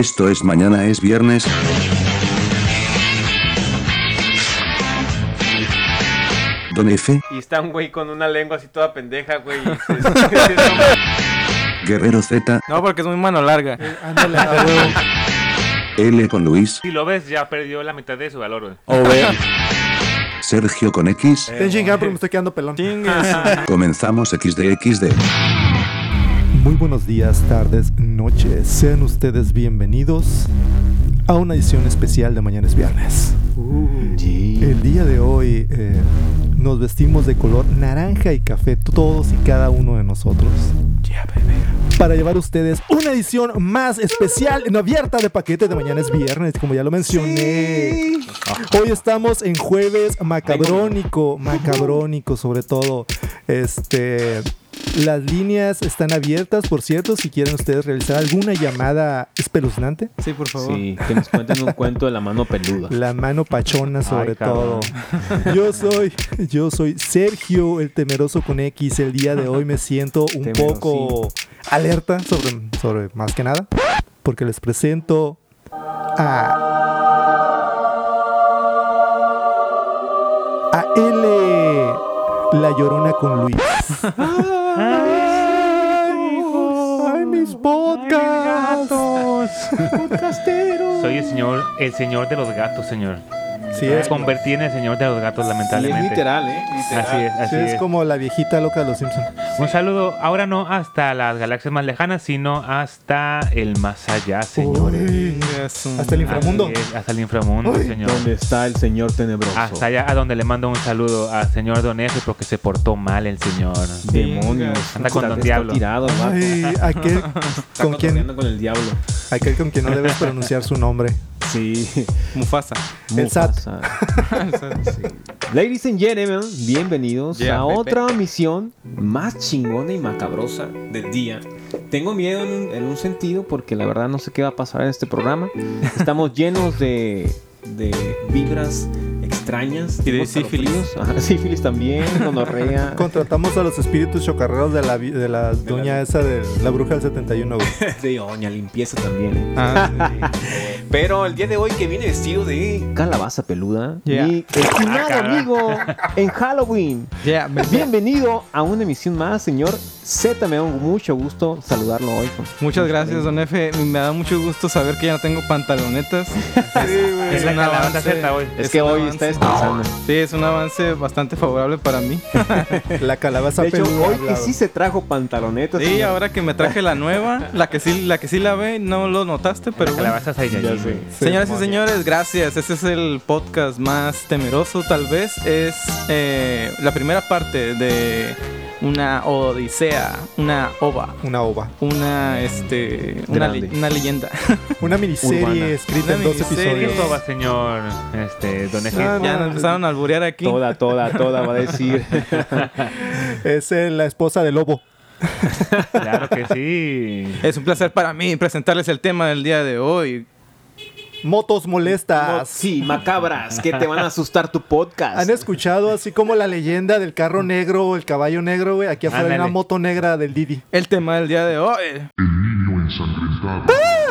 Esto es mañana es viernes. Don F, Y está un güey con una lengua así toda pendeja, güey. Guerrero Z, No, porque es muy mano larga. Ándale, a huevo. L con Luis, si lo ves, ya perdió la mitad de su valor, güey. O ve. Sergio con X. Ten chingada porque me estoy quedando pelón. Comenzamos XD Muy buenos días, tardes, noches. Sean ustedes bienvenidos a una edición especial de Mañana es Viernes. El día de hoy eh, nos vestimos de color naranja y café, todos y cada uno de nosotros. Para llevar a ustedes una edición más especial en abierta de paquete de Mañana es Viernes, como ya lo mencioné. Hoy estamos en jueves macabrónico, macabrónico sobre todo. Este, las líneas están abiertas, por cierto, si quieren ustedes realizar alguna llamada espeluznante. Sí, por favor. Sí, que nos cuenten un cuento de la mano peluda. La mano pachona sobre Ay, todo. Yo soy, yo soy Sergio el temeroso con X. El día de hoy me siento un poco alerta sobre, sobre más que nada. Porque les presento a. A L. La llorona con Luis. ¡Ay, mis podcasts! Soy el señor, el señor de los gatos, señor. Sí, Me es, convertí en el señor de los gatos, Sí, es lamentablemente. literal, ¿eh? Literal. Así es, así sí, es es. como la viejita loca de los Simpsons. Un saludo, ahora no hasta las galaxias más lejanas, sino hasta el más allá, señores. Uy, Hasta el inframundo. Así es, hasta el inframundo, Ay. señor. ¿Dónde está el señor tenebroso? Hasta allá a donde le mando un saludo al señor Don F porque se portó mal el señor. Demonios. Anda con Don Diablo. tirado. Ay, aquel con quien, con el diablo. aquel con quien no debes pronunciar su nombre. Sí. Mufasa. El SAT. Mufasa. Sí. Ladies and gentlemen, bienvenidos Yeah, a otra misión más chingona y macabrosa del día. Tengo miedo en un, en un sentido porque la verdad no sé qué va a pasar en este programa. Estamos llenos de, de vibras extrañas. Y de sífilis. Ajá, sífilis también, gonorrea. Contratamos a los espíritus chocarreros de la, de la doña esa de la bruja del 71, güey. de oña, limpieza también. ¿eh? Ah, Pero el día de hoy que viene vestido de calabaza peluda, Yeah. mi estimado cabrón. amigo en Halloween. yeah, me- Bienvenido a una emisión más, señor Z. Me da mucho gusto saludarlo hoy. Muchas gracias, don F. Me da mucho gusto saber que ya no tengo pantalonetas. Es la un calabaza avance. Z hoy. Es que hoy avance. está descansando. Sí, es un avance bastante favorable para mí. La calabaza De hecho, peluda. hoy que sí se trajo pantalonetas. Sí, señor. ahora que me traje la nueva, la que sí, la que sí la ve, no lo notaste, pero bueno. Calabazas ahí, Ya sé. Señoras y señores, gracias. Este es el podcast más temeroso, tal vez. Es eh, la primera parte de una odisea, una ova, Una ova. una este, una, Grande. le- una leyenda. Una miniserie Urbana. escrita en dos miniserie. episodios. Esto va, señor este, Don. Ah, ya no, nos empezaron a alburear aquí. Toda, toda, toda va a decir. Es eh, la esposa del lobo. Claro que sí. Es un placer para mí presentarles el tema del día de hoy. Motos molestas. sí, macabras, que te van a asustar tu podcast. ¿Han escuchado así como la leyenda del carro negro o el caballo negro, güey? Aquí afuera hay una moto negra del Didi. El tema del día de hoy.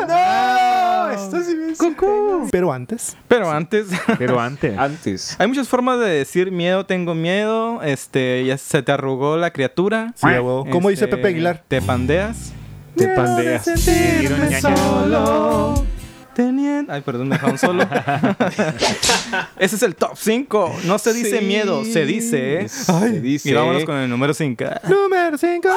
¡No! Esto sí me Pero antes, Pero antes, Pero antes. Antes. hay muchas formas de decir miedo, tengo miedo. Este, ya se te arrugó la criatura. sí. ¿cómo dice Este, Pepe Aguilar? Te pandeas. Te pandeas. Ñaña. solo. Teniendo... Ay, perdón, me dejaron solo. Ese es el top 5. No se dice Sí. miedo, se dice. ¿eh? Se dice. Y vámonos con el número 5. Número 5.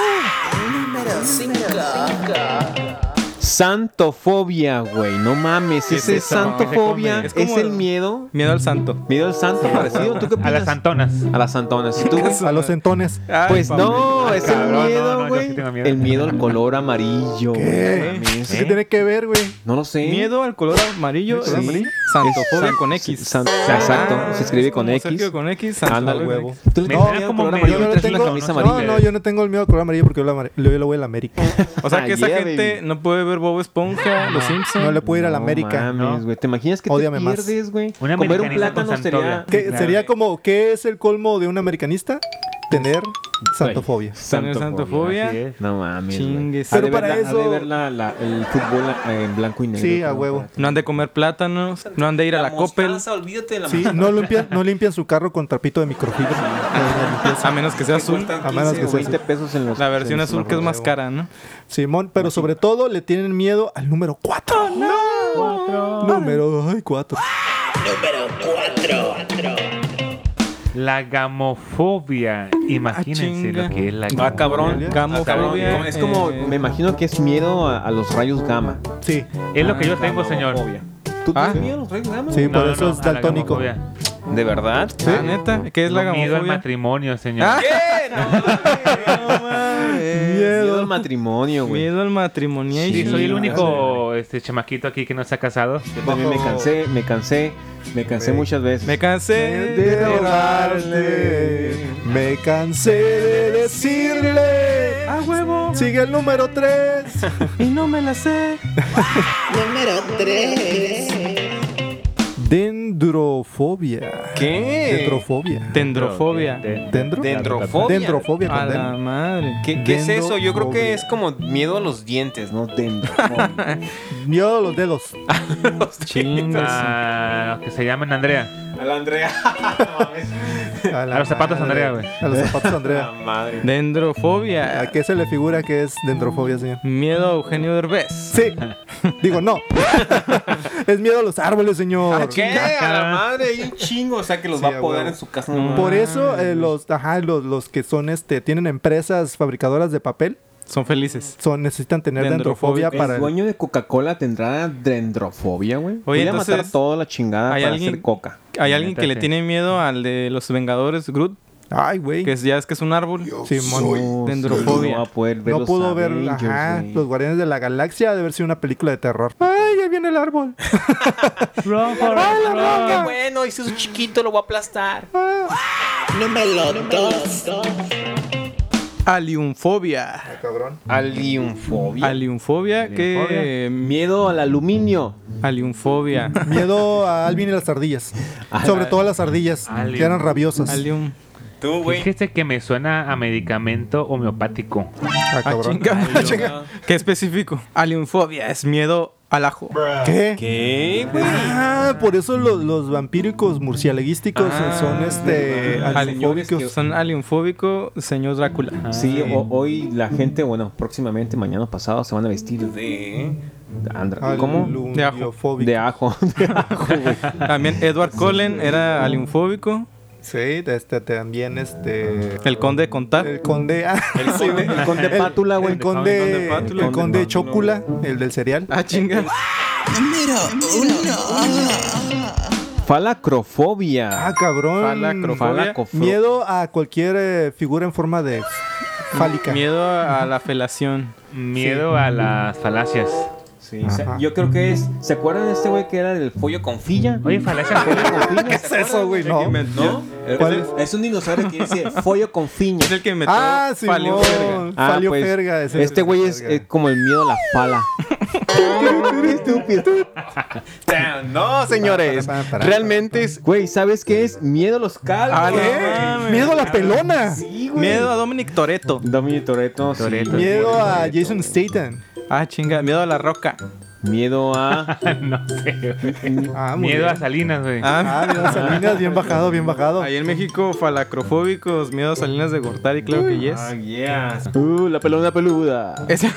Santofobia, güey. No mames. ¿Qué Ese es eso? santofobia Es es, como el miedo. Miedo al santo. Miedo al santo parecido. ¿Tú qué A opinas? las Antonas. A las santonas. ¿Y tú? A los entones. Ay, Pues Pablo. no, Ay, es cabrón, el no, miedo, güey. sí tengo miedo. el miedo al color amarillo. ¿Qué? No mames. ¿Qué tiene que ver, güey? No lo sé. Miedo al color amarillo. Sí. ¿sí? Santofobia Es con san- X. san- exacto, se escribe es con X. Sergio con X. Anda al huevo. Tú miedo al como medio- Yo amarillo no tengo, camisa no, amarilla. no, yo no tengo el miedo al color amarillo porque yo, le voy a la América. O sea que esa Ah, gente no puede ver Bob Esponja, Los Simpsons. No le puedo ir a la No América. mames, ¿no? güey. ¿Te imaginas que Ódiame te más. pierdes, güey? Una Comer un plátano sería... Santovia. ¿Qué- Claro. Sería como, ¿qué es el colmo de un americanista? Tener santofobia. Tener santofobia. Así es. No mames. Chingues. Pero para ver la- ha de eso- ver la- la- el fútbol eh, en blanco y negro. Sí, a huevo. No han de comer plátanos, no han de ir a la, Coppel, mostaza, olvídate de la Sí, no limpian, no limpian su carro con trapito de microfibra. A menos que sea azul. A menos que 15 o sea 20 pesos en los La versión en los azul que es más cara, ¿no? Simón, pero sobre todo le tienen miedo al número 4. ¡No! Número, ay, 4. La gamofobia. Imagínense chinga. lo que es la Ah, cabrón. Gamofobia. Cabrón, Es como, eh, me imagino que es miedo a, a los rayos gamma. Sí, Es lo que yo tengo, señor. ¿Tú Ah. tienes miedo a los rayos gamma? sí, No, por no, eso no, es a la daltónico. Gamofobia. ¿De verdad? Ah, neta, ¿qué es la No, Miedo al gamofobia? matrimonio, señor. Ah, Miedo al matrimonio, güey. Miedo al matrimonio. Sí, soy el único este chamaquito aquí que no se ha casado. Yo también me cansé, me cansé, me cansé muchas veces. Me cansé De rogarte, me cansé de decirle. A huevo. Sigue el número 3. Y no me la sé. Dendrofobia. ¿Qué? Dendrofobia. Tendrofobia. De- ¿Dendro? Dendrofobia. Dendrofobia A la madre. ¿Qué, qué es eso? Yo creo Dendrofobia. que es como miedo a los dientes, ¿no? Dentro. Miedo a los dedos. Chingas. Ah, que se llaman Andrea. A la Andrea. A, la A los zapatos madre. Andrea, güey. A los zapatos Andrea. madre. Dendrofobia. ¿A qué se le figura que es dendrofobia, señor? Miedo a Eugenio Derbez. Sí. Digo, no. es miedo a los árboles, señor. ¿Qué? A la madre, hay un chingo. O sea, que los Sí, va a a poder en su casa. Por eso eh, los, ajá, los, los que son este tienen empresas fabricadoras de papel Son felices. son necesitan tener Dendrofobia. dendrofobia para ¿El dueño de Coca-Cola tendrá dendrofobia, güey? Voy a matar toda la chingada ¿hay para alguien- hacer coca. Hay alguien que le sí. tiene miedo al de los Vengadores, Groot, Ay, güey. que es, ya es que es un árbol. Simón. No, Dendrofobia. No poder ver No los pudo ver Avengers, ajá, los Guardianes de la Galaxia de haber sido una película de terror. Ay, ahí viene el árbol. Run, Forrest, Qué run. bueno, hice su chiquito, lo voy a aplastar. Aliumfobia. Cabrón. Aliumfobia. Aliumfobia, que. Miedo al aluminio. Aliumfobia. Miedo a Alvin y las ardillas. Sobre todo las ardillas, que eran rabiosas. Alium. Tú, güey. Fíjese que me suena a medicamento homeopático. Ah, Ah, cabrón. chinga. Ah, chinga. Qué específico. Aliumfobia es miedo al ajo. ¿Qué? ¿Qué, güey? Ah, por eso los, los vampíricos murcielaguísticos Ah, son este verdad. aliumfóbicos. Son aliumfóbico, señor Drácula. Ah, Sí, o- hoy la gente, bueno, próximamente, mañana pasado, se van a vestir de... Andra- ¿Cómo? De ajo. De ajo. De ajo. También Edward Cullen era aliumfóbico. Sí, este también este El conde de contar. el conde ah, El conde, el conde Pátula, güey. el conde El conde el conde Chocula, el del cereal. Ah, chinga. Falacrofobia. Ah, cabrón. Falacrofobia. Miedo a cualquier eh, figura en forma de fálica. Miedo a la felación. Miedo a las falacias. Sí, o sea, Ajá. yo creo que es... ¿Se acuerdan de este güey que era del follo con filla? Oye, falacia. ¿Qué es eso, güey? No. ¿No? ¿Cuál es? es un dinosaurio que dice follo con fiña. Es el que metió Ah, sí, Falio Verga. Ah, Falio pues, Ferga. ese Este el güey es eh, como el miedo a la fala. Estúpido. No, señores. Para, para, para, Realmente es. Güey, ¿sabes qué es? Miedo a los calvos. Ah, ¿Qué? Miedo a la pelona. Sí, güey. Miedo a Dominic Toretto. Dominic sí. Toretto. Miedo a Jason Statham. Ah, chinga. Miedo a la roca. Miedo a... no sé. güey. Ah, muy Miedo bien. a Salinas, güey. Ah, Ah, mira, Salinas, bien bajado, bien bajado. Ahí en México, falacrofóbicos, miedo a Salinas de Gortari, claro que yes. Ah, yes. Uh, la pelona peluda. Ese,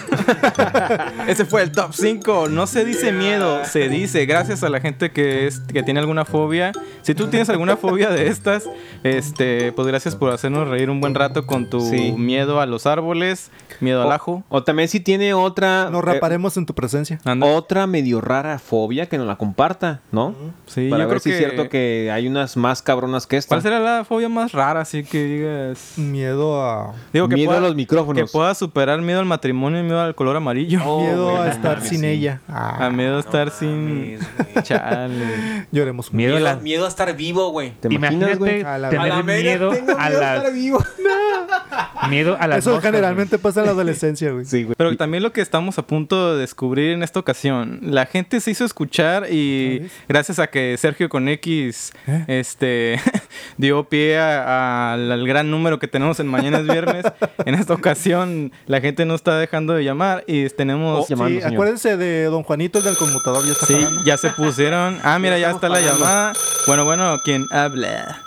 ese fue el top 5. No se dice miedo, se dice gracias a la gente que, es, que tiene alguna fobia. Si tú tienes alguna fobia de estas, este, pues gracias por hacernos reír un buen rato con tu Sí. miedo a los árboles, miedo al ajo. O también si tiene otra... Nos eh, raparemos en tu presencia. Anda. Otra medio rara fobia que nos la comparta, ¿no? Sí, Para yo ver creo si que, es cierto que hay unas más cabronas que esta. ¿Cuál será la fobia más rara? Así que digas. Miedo a. Digo que Miedo pueda, a los micrófonos. Que pueda superar miedo al matrimonio y miedo al color amarillo. miedo güey, a estar sin sí. ella. Ah, a miedo a estar sin. Chale. lloremos. Miedo a Miedo, la... miedo a estar vivo, güey. ¿Te imaginas, Imagínate güey? A la- tener A la miedo tengo a miedo a las... estar vivo. Miedo a las Eso moscas, generalmente pasa en la adolescencia, güey. Sí, güey. Pero también lo que estamos a punto de descubrir en esta ocasión, la gente se hizo escuchar y gracias a que Sergio con X ¿Eh? este dio pie a- al, al gran número que tenemos en mañana es viernes, en esta ocasión la gente no está dejando de llamar y tenemos Oh, llamando, Sí, señor. acuérdense de Don Juanito, el del conmutador, ya está Sí, pagando. ya se pusieron. Ah, mira, ya está la llamada. Bueno, bueno, ¿quién habla?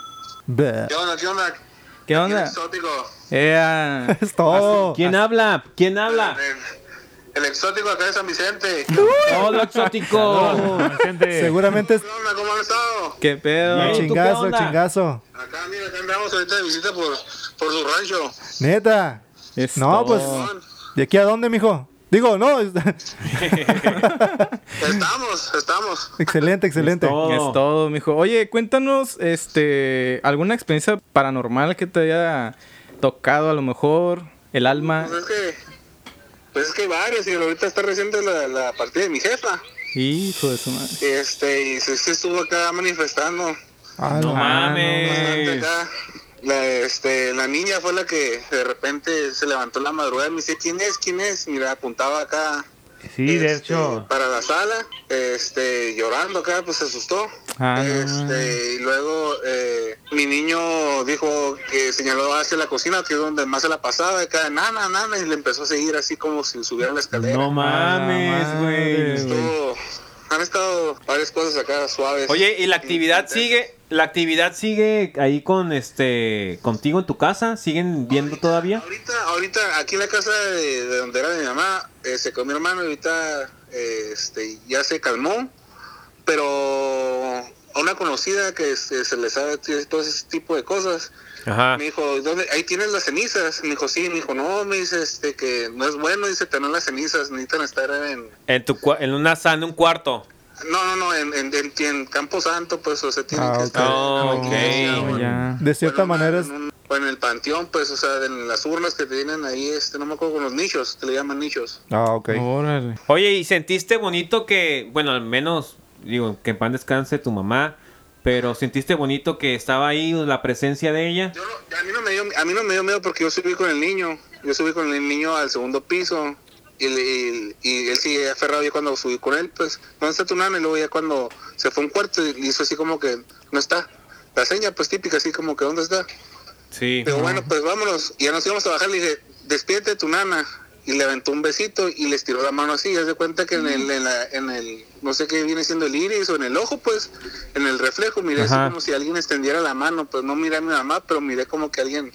Bleh. ¿Qué onda? ¿Qué onda? ¿Qué onda? Exótico. Ea. Es todo. ¿Quién habla? ¿Quién habla? El, exótico acá de San Vicente. Hola, exótico. Vicente. Seguramente es ¿Qué onda? ¿Cómo han estado? ¿Qué pedo? Bien. ¿tú qué chingazo, chingazo. Acá, mira, acá andamos ahorita de visita por, por su rancho. Neta. Es No, pues. ¿de aquí a dónde, mijo? Digo, no. es- Estamos, estamos. excelente, excelente. todo. Es todo, mijo. Oye, cuéntanos, este, alguna experiencia paranormal que te haya tocado a lo mejor el alma. Pues es que, pues es que hay varios y ahorita está reciente la, la partida de mi jefa. Hijo de su madre. Este, y se, se estuvo acá manifestando Ah, No mames. acá. La, este, la niña fue la que de repente se levantó en la madrugada y me dice, ¿quién es? ¿Quién es? Mira, apuntaba acá Sí, de este, hecho. para la sala, este, llorando acá, pues se asustó. Ah, este, y luego eh, mi niño dijo que señaló hacia la cocina, que es donde más se la pasaba, acá, nana, nana, y le empezó a seguir así como si subiera la escalera. No mames, Ah, güey. han estado varias cosas acá suaves. Oye, ¿y la actividad sigue? ¿La actividad sigue? ¿Sigue ahí con este contigo en tu casa? ¿Siguen viendo todavía? Ahorita, ahorita, aquí en la casa de, de donde era mi mamá, eh, se mi hermano ahorita eh, este, ya se calmó, pero a una conocida que se, se le sabe todo ese tipo de cosas, Ajá. me dijo, ¿dónde? Ahí tienes las cenizas. Me dijo, sí, me dijo, no, me dice este que no es bueno, dice tener las cenizas, necesitan estar en... En, tu, cua- en una sala, en un cuarto. No, no, no, en, en, en, en Campo Santo, pues, o sea, tienen Ah, que estar en Oh, la ok. iglesia, o en- ya. De cierta o en una- manera es... en un- o en el panteón, pues, o sea, en las urnas que tienen ahí, este, no me acuerdo con los nichos, que le llaman nichos. Ah, ok. Órale. Oye, ¿y sentiste bonito que, bueno, al menos, digo, que en pan descanse tu mamá, pero sentiste bonito que estaba ahí la presencia de ella? Yo no- a mí no me dio, a mí no me dio miedo porque yo subí con el niño, yo subí con el niño al segundo piso y, y- y él sigue aferrado yo cuando subí con él, pues, ¿dónde está tu nana? Y luego ya cuando se fue a un cuarto y hizo así como que no está. La seña, pues típica, así como que ¿dónde está? Sí. Digo, bueno, pues vámonos. Y ya nos íbamos a bajar, le dije, despídete de tu nana. Y le aventó un besito y le estiró la mano así. Ya se cuenta que en el, en, la- en el, no sé qué viene siendo el iris o en el ojo, pues, en el reflejo, miré así como si alguien extendiera la mano. Pues no miré a mi mamá, pero miré como que alguien.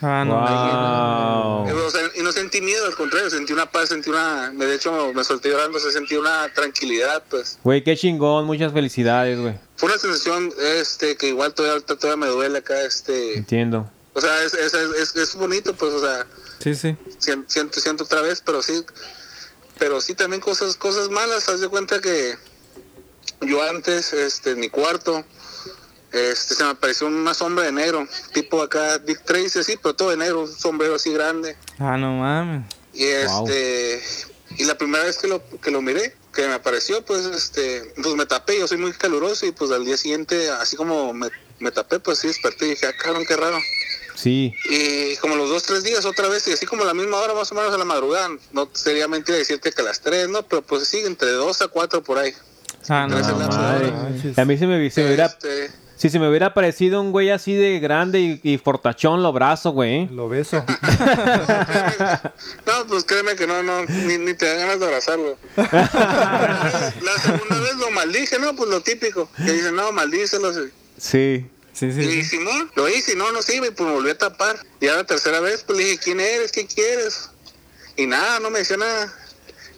Ah, no. Wow. O sea, y no sentí miedo, al contrario, sentí una paz, sentí una. De hecho, me solté llorando, o sea, sentí una tranquilidad, pues. Güey, qué chingón. Muchas felicidades, güey. Fue una sensación este que igual todavía, todavía me duele acá, este. Entiendo. O sea, es, es, es, es bonito, pues, o sea. Sí, sí. Sien- siento, siento otra vez, pero sí, pero sí también cosas, cosas malas. Haz de cuenta que yo antes, este, en mi cuarto, este, se me apareció una sombra de negro, tipo acá Dick Tracy, así, pero todo de negro, un sombrero así grande. Ah, no mames. Y este, y la primera vez que lo, que lo miré, que me apareció, pues, este, pues me tapé, yo soy muy caluroso y pues al día siguiente, así como me, me tapé, pues sí desperté y dije, ah, cabrón, qué raro. Sí. Y como los dos, tres días otra vez, y así como a la misma hora más o menos a la madrugada, no sería mentira decirte que a las tres, ¿no? Pero pues sí, entre dos a cuatro por ahí. Ah, no. Madre. A mí se me, se me hubiera... Si se me hubiera parecido un güey así de grande y, y fortachón los brazos, güey. Lo beso. no, pues créeme que no, no, ni, ni te dan ganas de abrazarlo. la segunda vez lo maldije, ¿no? Pues lo típico, que dicen, no, maldícelo. Sí. Sí, sí. Y. Simón, lo hice no, no sirve, y pues me volví a tapar. Y a la tercera vez, pues le dije, ¿quién eres? ¿Qué quieres? Y nada, no me decía nada.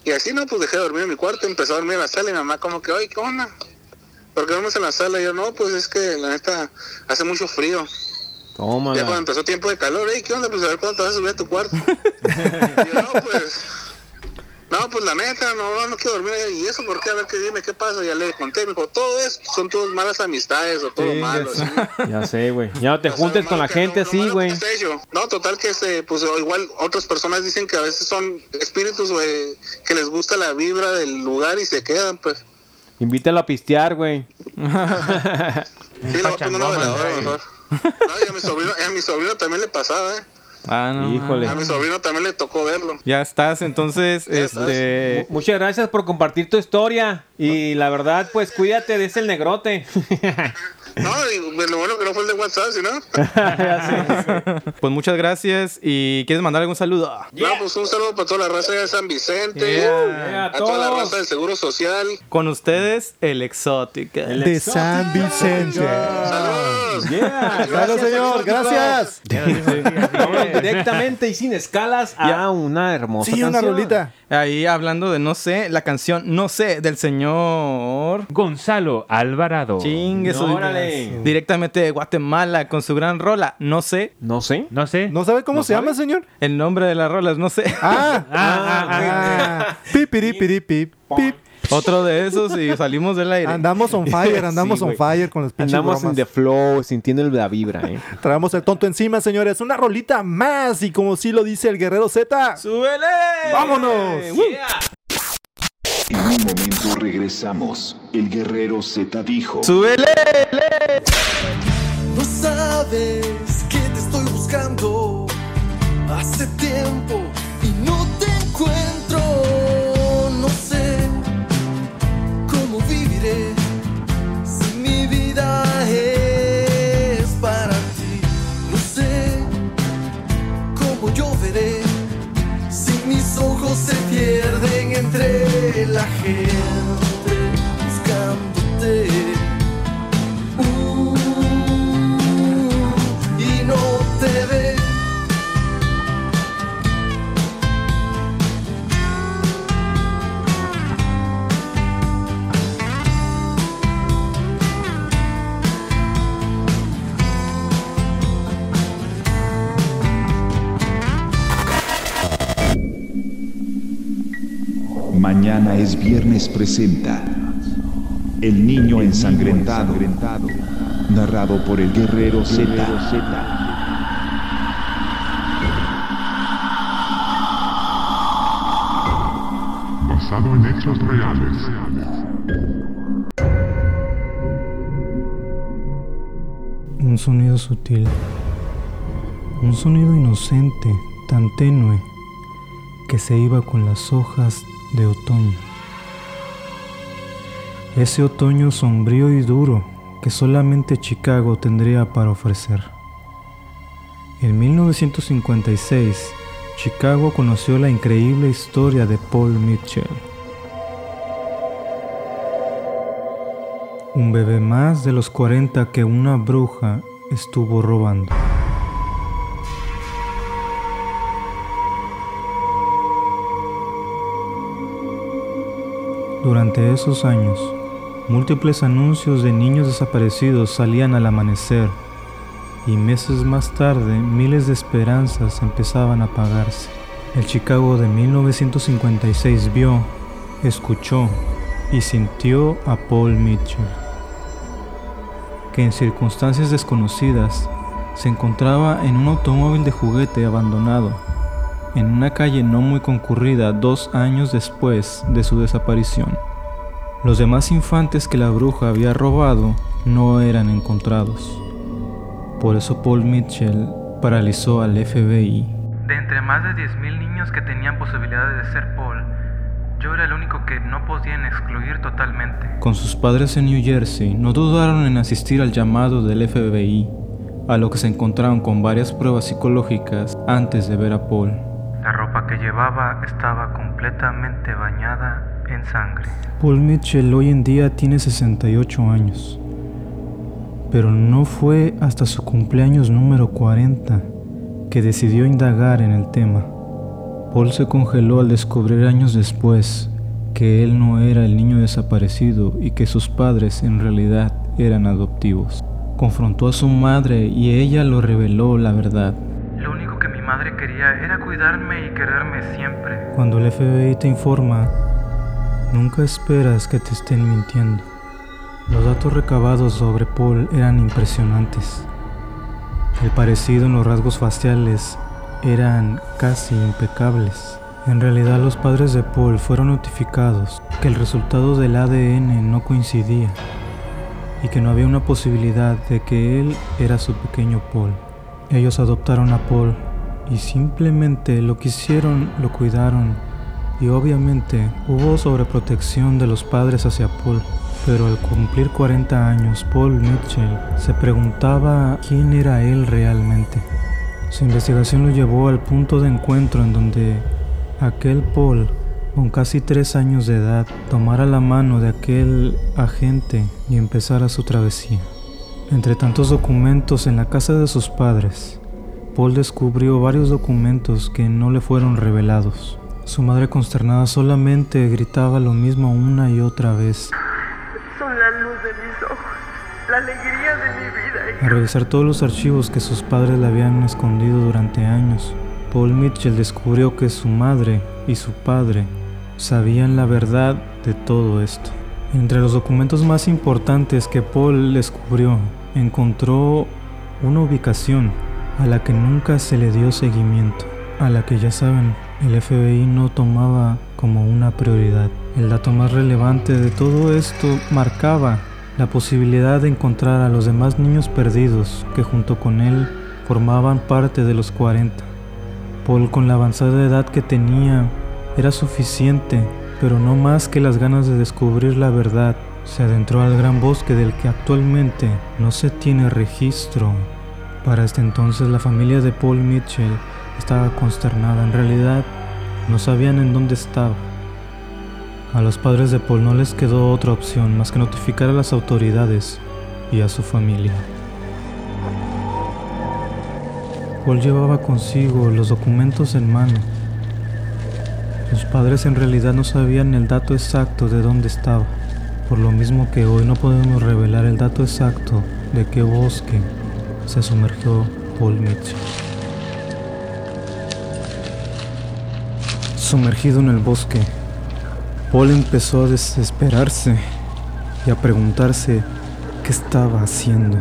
Y así, no, pues dejé de dormir en mi cuarto, empezó a dormir en la sala y mi mamá como que, oye, ¿qué onda? ¿Por qué duermes en la sala? Y yo, no, pues es que la neta hace mucho frío. Ya cuando Tómala. empezó tiempo de calor, "Ey, ¿qué onda? Pues a ver cuándo te vas a subir a tu cuarto. y yo, no, pues, no, pues la neta, no, no, quiero dormir. ¿Y eso por qué? A ver, qué dime, ¿qué pasa? Ya le conté, me dijo, todo eso son todas malas amistades o todo Sí, malo. ya sé, güey. Ya no te O sea, juntes con la gente así, güey. No, total que este, pues igual otras personas dicen que a veces son espíritus, güey, que les gusta la vibra del lugar y se quedan, pues. Invítalo a pistear, güey. Sí, le voy a poner una Pachangón, veladora güey. mejor. No, y a mi sobrino, a mi sobrino también le pasaba, ¿eh? Ah, no. Híjole. A mi sobrino también le tocó verlo. Ya estás, entonces, este... Mu- Muchas gracias por compartir tu historia. Y la verdad, pues cuídate de ese negrote. No, y pues, lo bueno que no fue el de WhatsApp, ¿sí no? Pues muchas gracias y ¿quieres mandar algún saludo? No, pues un saludo para toda la raza de San Vicente. Yeah. A toda la raza del Seguro Social. Con ustedes, el Exótica. De San Vicente. ¡Saludos! Yeah, señor, gracias. Vamos directamente y sin escalas a una hermosa Sí, una canción. rolita. Ahí hablando de No sé, la canción No sé del señor... Gonzalo Alvarado. Chingue su- Directamente de Guatemala con su gran rola. No sé. No sé. No sé. ¿No sabe cómo ¿No se sabe? llama, señor? El nombre de la rola es No sé. Ah, Ah, ah, ah. ah. Otro de esos y salimos del aire. Andamos on fire, andamos Sí, on fire con los pinches Andamos en the flow, sintiendo la vibra, ¿eh? Traemos el tonto encima, señores. Una rolita más. Y como sí lo dice el guerrero Z. ¡Súbele! ¡Vámonos! En un momento regresamos. El guerrero Z dijo. ¡Súbele! No sabes que te estoy buscando hace tiempo y no te encuentro. Presenta. El niño ensangrentado. Narrado por el guerrero Z. basado en hechos reales. Un sonido sutil. Un sonido inocente, tan tenue, que se iba con las hojas de otoño. Ese otoño sombrío y duro que solamente Chicago tendría para ofrecer. En 1956, Chicago conoció la increíble historia de Paul Mitchell. Un bebé más de los 40 que una bruja estuvo robando. Durante esos años, múltiples anuncios de niños desaparecidos salían al amanecer y meses más tarde miles de esperanzas empezaban a apagarse. El Chicago de 1956 vio, escuchó y sintió a Paul Mitchell, que en circunstancias desconocidas se encontraba en un automóvil de juguete abandonado en una calle no muy concurrida dos años después de su desaparición. Los demás infantes que la bruja había robado no eran encontrados. Por eso Paul Mitchell paralizó al FBI. De entre más de 10.000 niños que tenían posibilidades de ser Paul, yo era el único que no podían excluir totalmente. Con sus padres en New Jersey, no dudaron en asistir al llamado del FBI, a lo que se encontraron con varias pruebas psicológicas antes de ver a Paul. La ropa que llevaba estaba completamente bañada en sangre. Paul Mitchell hoy en día tiene 68 años. Pero no fue hasta su cumpleaños número 40 que decidió indagar en el tema. Paul se congeló al descubrir años después que él no era el niño desaparecido y que sus padres en realidad eran adoptivos. Confrontó a su madre y ella lo reveló la verdad. Lo único que mi madre quería era cuidarme y quererme siempre. Cuando el FBI te informa, nunca esperas que te estén mintiendo. Los datos recabados sobre Paul eran impresionantes. El parecido en los rasgos faciales eran casi impecables. En realidad los padres de Paul fueron notificados que el resultado del ADN no coincidía y que no había una posibilidad de que él era su pequeño Paul. Ellos adoptaron a Paul y simplemente lo quisieron, lo cuidaron y obviamente hubo sobreprotección de los padres hacia Paul. Pero al cumplir 40 años, Paul Mitchell se preguntaba quién era él realmente. Su investigación lo llevó al punto de encuentro en donde aquel Paul, con casi tres años de edad, tomara la mano de aquel agente y empezara su travesía. Entre tantos documentos en la casa de sus padres, Paul descubrió varios documentos que no le fueron revelados. Su madre consternada solamente gritaba lo mismo una y otra vez. Son la luz de mis ojos, la alegría de mi vida. Al revisar todos los archivos que sus padres le habían escondido durante años, Paul Mitchell descubrió que su madre y su padre sabían la verdad de todo esto. Entre los documentos más importantes que Paul descubrió, encontró una ubicación a la que nunca se le dio seguimiento, a la que ya saben, el FBI no tomaba como una prioridad. El dato más relevante de todo esto marcaba la posibilidad de encontrar a los demás niños perdidos que junto con él formaban parte de los 40. Paul con la avanzada edad que tenía era suficiente, pero no más que las ganas de descubrir la verdad. Se adentró al gran bosque del que actualmente no se tiene registro. Para este entonces la familia de Paul Mitchell estaba consternada. En realidad no sabían en dónde estaba. A los padres de Paul no les quedó otra opción más que notificar a las autoridades y a su familia. Paul llevaba consigo los documentos en mano. Sus padres en realidad no sabían el dato exacto de dónde estaba, por lo mismo que hoy no podemos revelar el dato exacto de qué bosque se sumergió Paul Mitchell. Sumergido en el bosque, Paul empezó a desesperarse y a preguntarse qué estaba haciendo.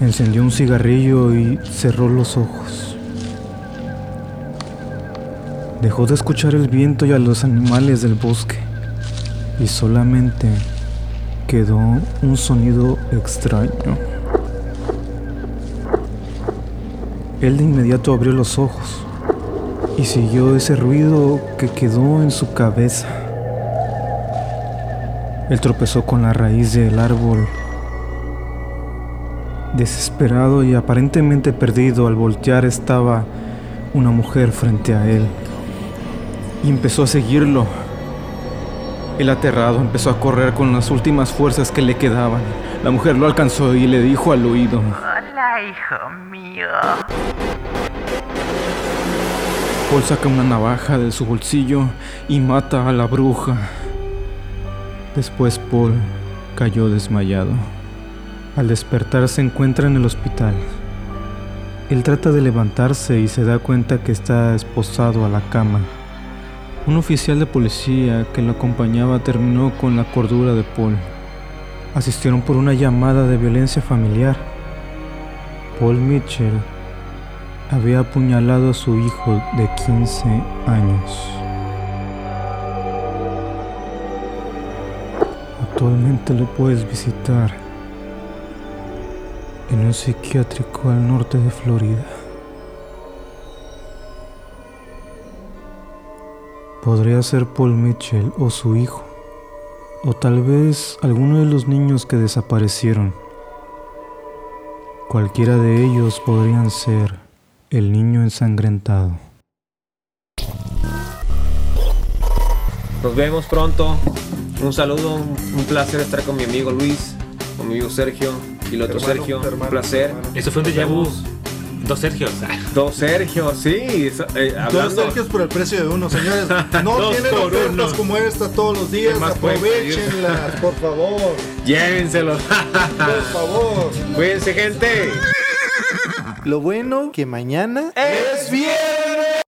Encendió un cigarrillo y cerró los ojos. Dejó de escuchar el viento y a los animales del bosque y solamente quedó un sonido extraño. Él de inmediato abrió los ojos y siguió ese ruido que quedó en su cabeza. Él tropezó con la raíz del árbol. Desesperado y aparentemente perdido al voltear estaba una mujer frente a él. Y empezó a seguirlo. El aterrado empezó a correr con las últimas fuerzas que le quedaban. La mujer lo alcanzó y le dijo al oído. Hola, hijo mío. Paul saca una navaja de su bolsillo y mata a la bruja. Después Paul cayó desmayado. Al despertar se encuentra en el hospital. Él trata de levantarse y se da cuenta que está esposado a la cama. Un oficial de policía que lo acompañaba terminó con la cordura de Paul. Asistieron por una llamada de violencia familiar. Paul Mitchell había apuñalado a su hijo de 15 años. Actualmente lo puedes visitar en un psiquiátrico al norte de Florida. Podría ser Paul Mitchell o su hijo, o tal vez alguno de los niños que desaparecieron. Cualquiera de ellos podrían ser el niño ensangrentado. Nos vemos pronto. Un saludo, un, un placer estar con mi amigo Luis, con mi amigo Sergio y el otro Hermano, Sergio. hermano, un placer. hermano. Eso fue un déjà vu. Dos Sergios. Dos Sergio, sí. eh, Dos Sergios por el precio de uno, señores. No tienen ofertas uno. como esta todos los días. Aprovechenlas, por favor. llévenselos. Por favor. Cuídense, gente. Lo bueno que mañana Es viernes.